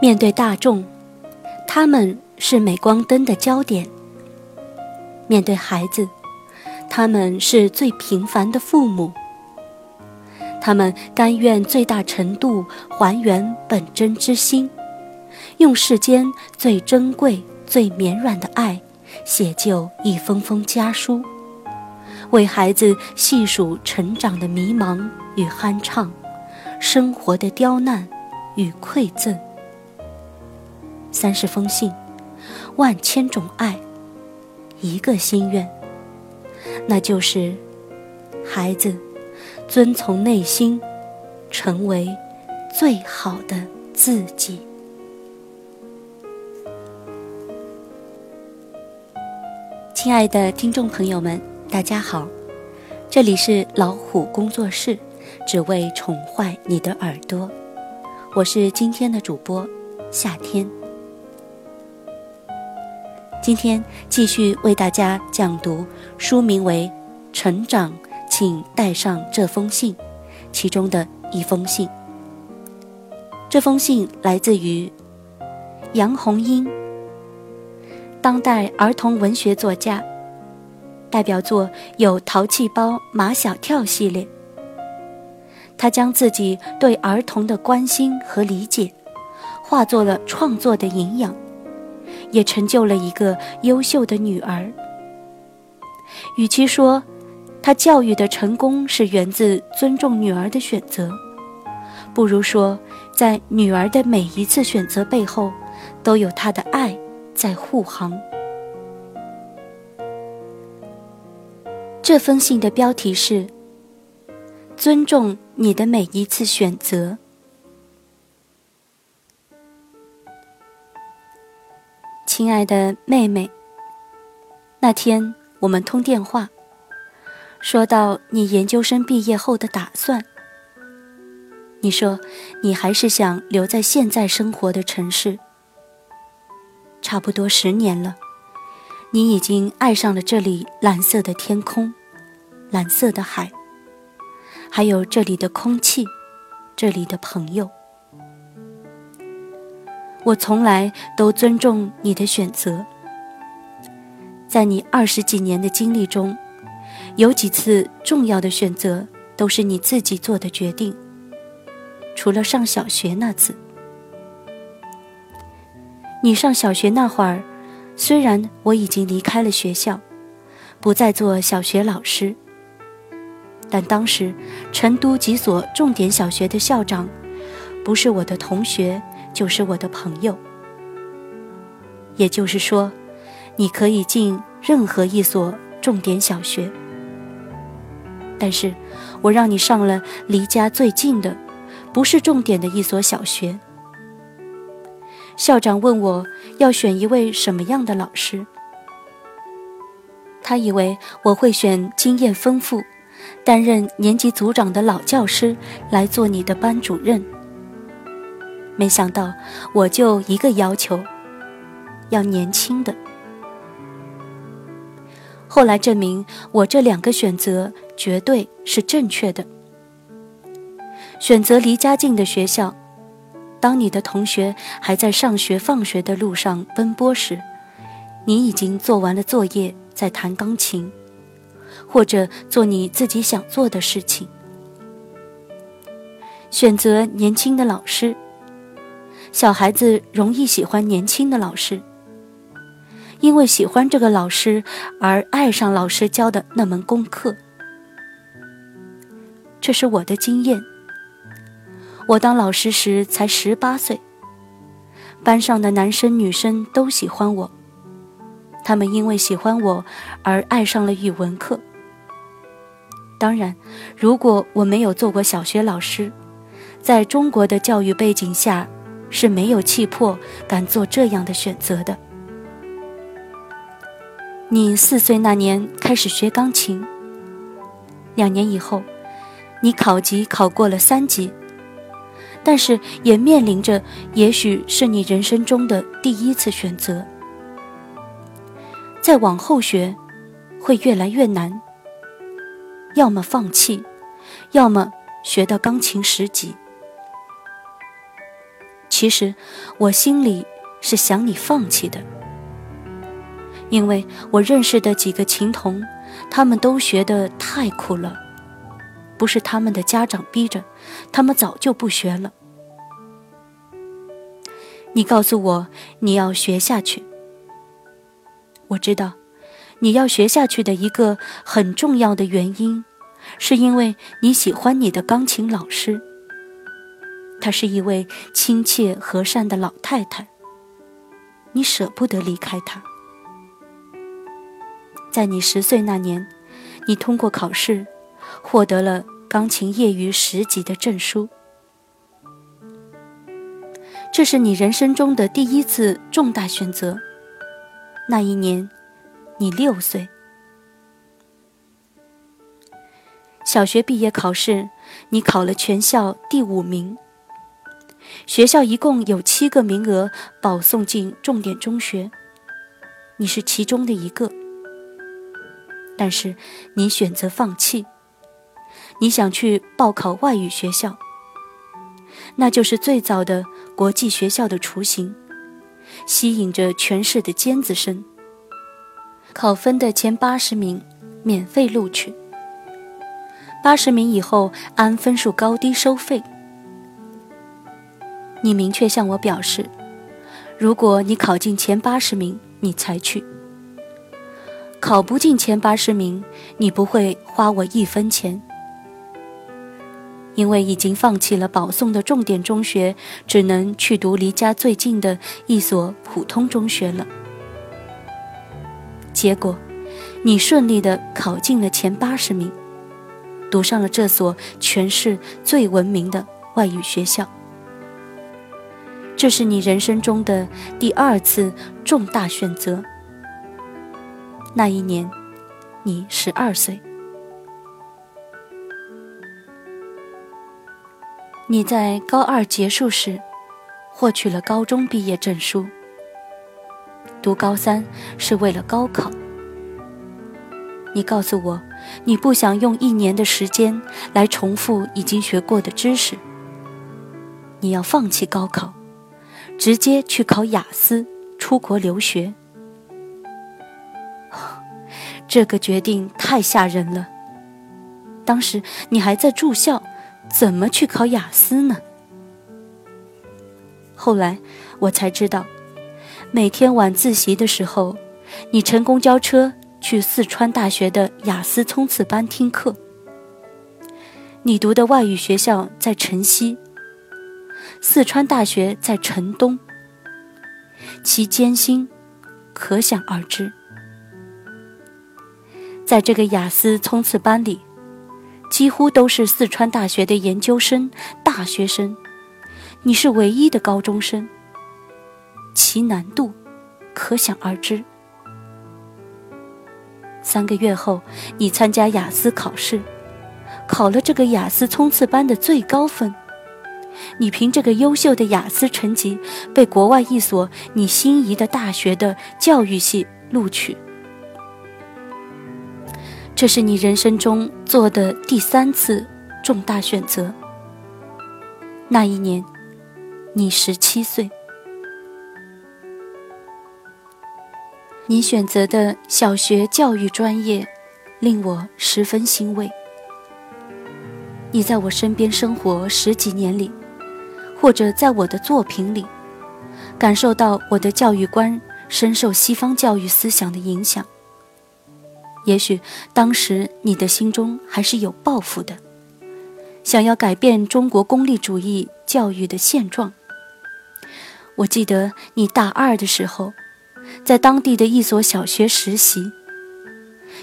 面对大众，他们是镁光灯的焦点；面对孩子，他们是最平凡的父母。他们甘愿最大程度还原本真之心，用世间最珍贵、最绵软的爱，写就一封封家书。为孩子细数成长的迷茫与酣畅，生活的刁难与馈赠。三十封信，万千种爱，一个心愿，那就是孩子遵从内心，成为最好的自己。亲爱的听众朋友们。大家好，这里是老虎工作室，只为宠坏你的耳朵。我是今天的主播夏天。今天继续为大家讲读书名为《成长，请带上这封信》其中的一封信。这封信来自于杨红樱，当代儿童文学作家。代表作有《淘气包马小跳》系列。他将自己对儿童的关心和理解，化作了创作的营养，也成就了一个优秀的女儿。与其说他教育的成功是源自尊重女儿的选择，不如说在女儿的每一次选择背后，都有他的爱在护航。这封信的标题是“尊重你的每一次选择”。亲爱的妹妹，那天我们通电话，说到你研究生毕业后的打算。你说你还是想留在现在生活的城市，差不多十年了，你已经爱上了这里蓝色的天空。蓝色的海，还有这里的空气，这里的朋友，我从来都尊重你的选择。在你二十几年的经历中，有几次重要的选择都是你自己做的决定，除了上小学那次。你上小学那会儿，虽然我已经离开了学校，不再做小学老师。但当时，成都几所重点小学的校长，不是我的同学，就是我的朋友。也就是说，你可以进任何一所重点小学，但是我让你上了离家最近的，不是重点的一所小学。校长问我要选一位什么样的老师，他以为我会选经验丰富。担任年级组长的老教师来做你的班主任，没想到我就一个要求，要年轻的。后来证明我这两个选择绝对是正确的。选择离家近的学校，当你的同学还在上学放学的路上奔波时，你已经做完了作业，在弹钢琴。或者做你自己想做的事情，选择年轻的老师。小孩子容易喜欢年轻的老师，因为喜欢这个老师而爱上老师教的那门功课。这是我的经验。我当老师时才十八岁，班上的男生女生都喜欢我，他们因为喜欢我而爱上了语文课。当然，如果我没有做过小学老师，在中国的教育背景下，是没有气魄敢做这样的选择的。你四岁那年开始学钢琴，两年以后，你考级考过了三级，但是也面临着也许是你人生中的第一次选择。再往后学，会越来越难。要么放弃，要么学到钢琴十级。其实我心里是想你放弃的，因为我认识的几个琴童，他们都学得太苦了，不是他们的家长逼着，他们早就不学了。你告诉我你要学下去，我知道你要学下去的一个很重要的原因，是因为你喜欢你的钢琴老师。她是一位亲切和善的老太太，你舍不得离开她。在你十岁那年，你通过考试，获得了钢琴业余十级的证书。这是你人生中的第一次重大选择。那一年，你六岁。小学毕业考试，你考了全校第五名。学校一共有七个名额保送进重点中学，你是其中的一个。但是你选择放弃，你想去报考外语学校，那就是最早的国际学校的雏形，吸引着全市的尖子生。考分的前八十名免费录取，八十名以后按分数高低收费。你明确向我表示，如果你考进前八十名，你才去；考不进前八十名，你不会花我一分钱，因为已经放弃了保送的重点中学，只能去读离家最近的一所普通中学了。结果，你顺利的考进了前八十名，读上了这所全市最闻名的外语学校。这是你人生中的第二次重大选择。那一年，你十二岁。你在高二结束时，获取了高中毕业证书。读高三是为了高考。你告诉我，你不想用一年的时间来重复已经学过的知识。你要放弃高考。直接去考雅思，出国留学。这个决定太吓人了。当时你还在住校，怎么去考雅思呢？后来我才知道，每天晚自习的时候，你乘公交车去四川大学的雅思冲刺班听课。你读的外语学校在城西。四川大学在城东，其艰辛可想而知。在这个雅思冲刺班里，几乎都是四川大学的研究生、大学生，你是唯一的高中生，其难度可想而知。三个月后，你参加雅思考试，考了这个雅思冲刺班的最高分。你凭这个优秀的雅思成绩，被国外一所你心仪的大学的教育系录取。这是你人生中做的第三次重大选择。那一年，你十七岁。你选择的小学教育专业，令我十分欣慰。你在我身边生活十几年里。或者在我的作品里，感受到我的教育观深受西方教育思想的影响。也许当时你的心中还是有抱负的，想要改变中国功利主义教育的现状。我记得你大二的时候，在当地的一所小学实习，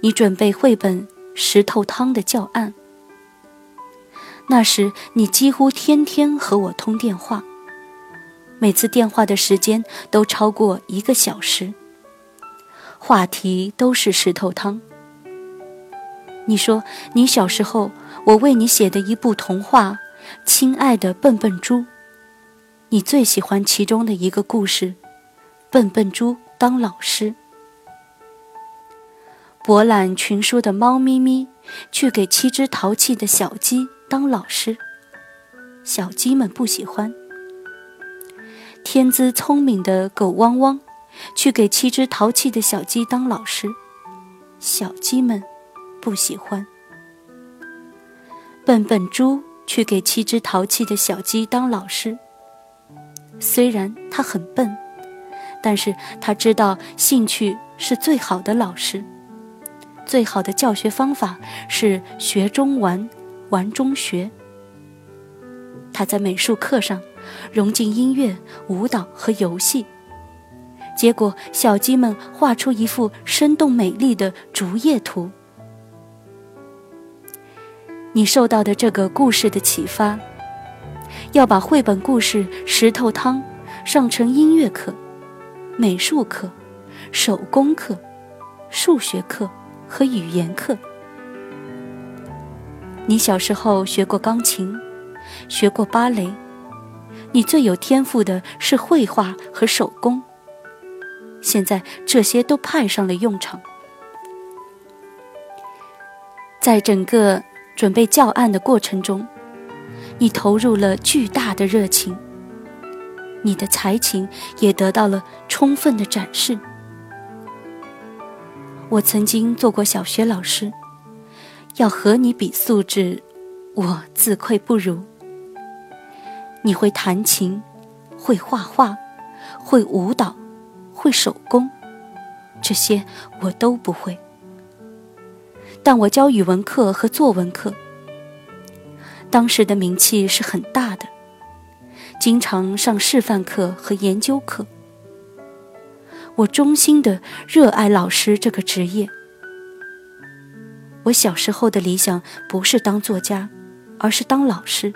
你准备绘本《石头汤》的教案。那时你几乎天天和我通电话，每次电话的时间都超过一个小时，话题都是石头汤。你说你小时候我为你写的一部童话《亲爱的笨笨猪》，你最喜欢其中的一个故事，笨笨猪当老师，博览群书的猫咪咪去给七只淘气的小鸡。当老师，小鸡们不喜欢。天资聪明的狗汪汪，去给七只淘气的小鸡当老师，小鸡们不喜欢。笨笨猪去给七只淘气的小鸡当老师，虽然他很笨，但是他知道兴趣是最好的老师，最好的教学方法是学中玩，玩中学。他在美术课上融进音乐、舞蹈和游戏，结果小鸡们画出一幅生动美丽的竹叶图。你受到的这个故事的启发，要把绘本故事《石头汤》上成音乐课、美术课、手工课、数学课和语言课。你小时候学过钢琴。学过芭蕾，你最有天赋的是绘画和手工。现在这些都派上了用场。在整个准备教案的过程中，你投入了巨大的热情，你的才情也得到了充分的展示。我曾经做过小学老师，要和你比素质，我自愧不如。你会弹琴，会画画，会舞蹈，会手工，这些我都不会。但我教语文课和作文课，当时的名气是很大的，经常上示范课和研究课。我衷心的热爱老师这个职业。我小时候的理想不是当作家，而是当老师。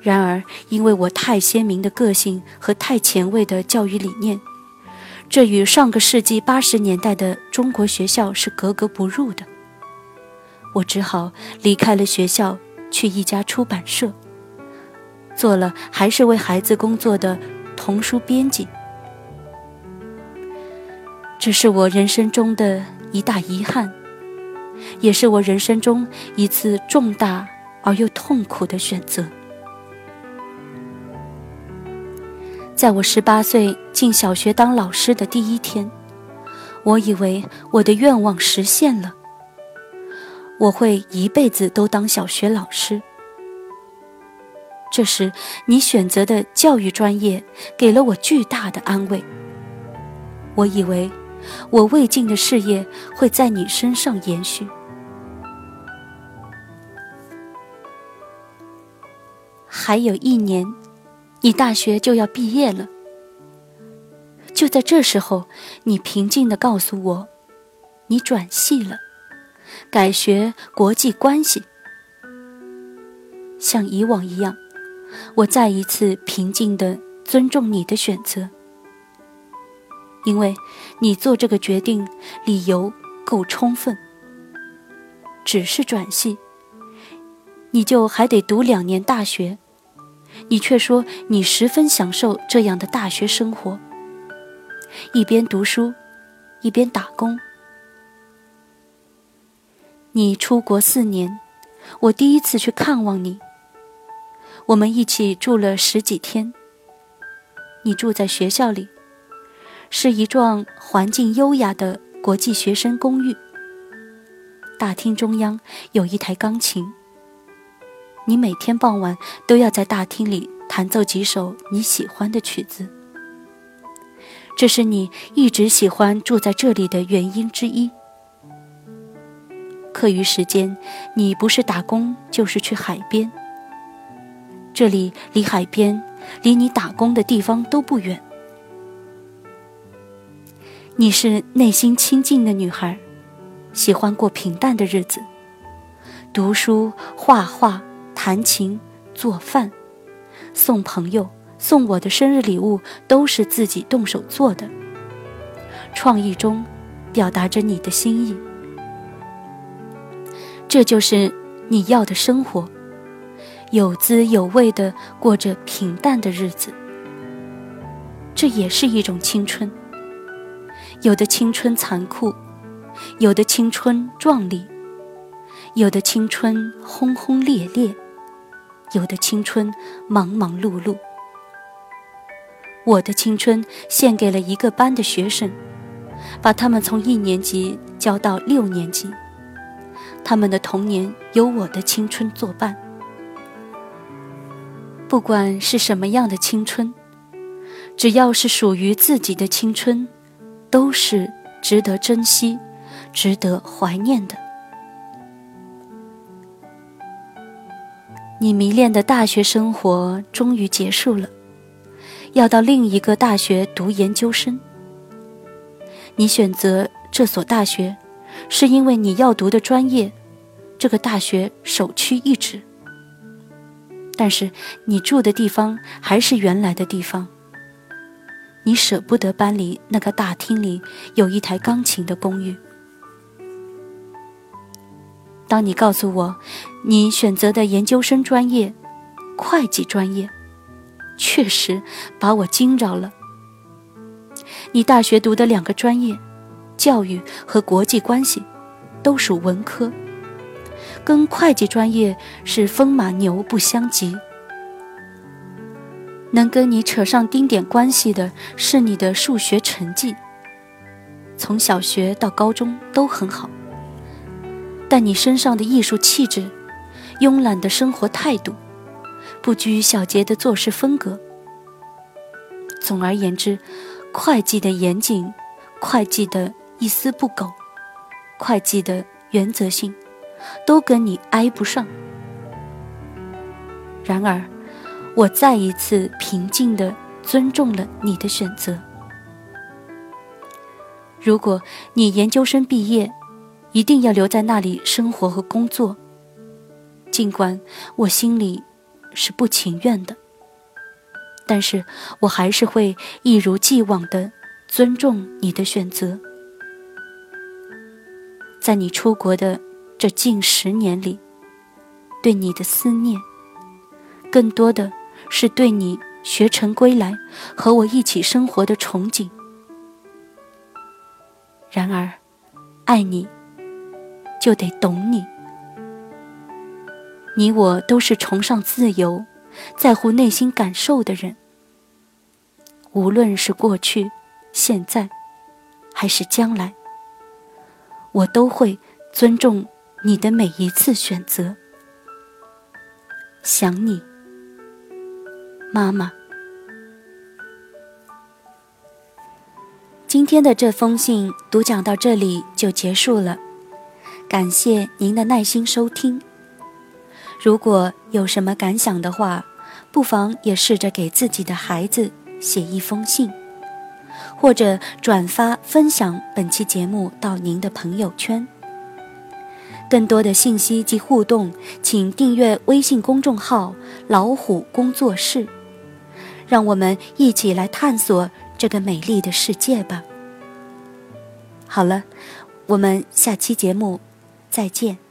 然而，因为我太鲜明的个性和太前卫的教育理念，这与上个世纪八十年代的中国学校是格格不入的。我只好离开了学校，去一家出版社，做了还是为孩子工作的童书编辑。这是我人生中的一大遗憾，也是我人生中一次重大而又痛苦的选择。在我十八岁进小学当老师的第一天，我以为我的愿望实现了，我会一辈子都当小学老师。这时，你选择的教育专业给了我巨大的安慰。我以为我未尽的事业会在你身上延续。还有一年。你大学就要毕业了，就在这时候，你平静地告诉我，你转系了，改学国际关系。像以往一样，我再一次平静地尊重你的选择，因为你做这个决定理由够充分。只是转系，你就还得读两年大学。你却说你十分享受这样的大学生活，一边读书，一边打工。你出国四年，我第一次去看望你。我们一起住了十几天。你住在学校里，是一幢环境优雅的国际学生公寓。大厅中央有一台钢琴。你每天傍晚都要在大厅里弹奏几首你喜欢的曲子，这是你一直喜欢住在这里的原因之一。课余时间，你不是打工就是去海边。这里离海边、离你打工的地方都不远。你是内心清静的女孩，喜欢过平淡的日子，读书、画画。弹琴、做饭、送朋友、送我的生日礼物，都是自己动手做的。创意中，表达着你的心意。这就是你要的生活，有滋有味的过着平淡的日子。这也是一种青春。有的青春残酷，有的青春壮丽，有的青春轰轰烈烈。有的青春忙忙碌碌，我的青春献给了一个班的学生，把他们从一年级教到六年级。他们的童年有我的青春作伴。不管是什么样的青春，只要是属于自己的青春，都是值得珍惜、值得怀念的。你迷恋的大学生活终于结束了。要到另一个大学读研究生，你选择这所大学，是因为你要读的专业，这个大学首屈一指。但是你住的地方还是原来的地方，你舍不得搬离那个大厅里有一台钢琴的公寓。当你告诉我，你选择的研究生专业，会计专业。确实把我惊着了。你大学读的两个专业，教育和国际关系，都属文科，跟会计专业是风马牛不相及。能跟你扯上丁点关系的是你的数学成绩，从小学到高中都很好。但你身上的艺术气质，慵懒的生活态度。不拘小节的做事风格。总而言之，会计的严谨，会计的一丝不苟，会计的原则性，都跟你挨不上。然而，我再一次平静的尊重了你的选择。如果你研究生毕业，一定要留在那里生活和工作，尽管我心里。是不情愿的，但是我还是会一如既往的尊重你的选择。在你出国的这近十年里，对你的思念，更多的是对你学成归来和我一起生活的憧憬。然而，爱你，就得懂你。你我都是崇尚自由、在乎内心感受的人。无论是过去、现在，还是将来，我都会尊重你的每一次选择。想你，妈妈。今天的这封信读讲到这里就结束了，感谢您的耐心收听。如果有什么感想的话，不妨也试着给自己的孩子写一封信，或者转发分享本期节目到您的朋友圈。更多的信息及互动，请订阅微信公众号“老虎工作室”，让我们一起来探索这个美丽的世界吧。好了，我们下期节目再见。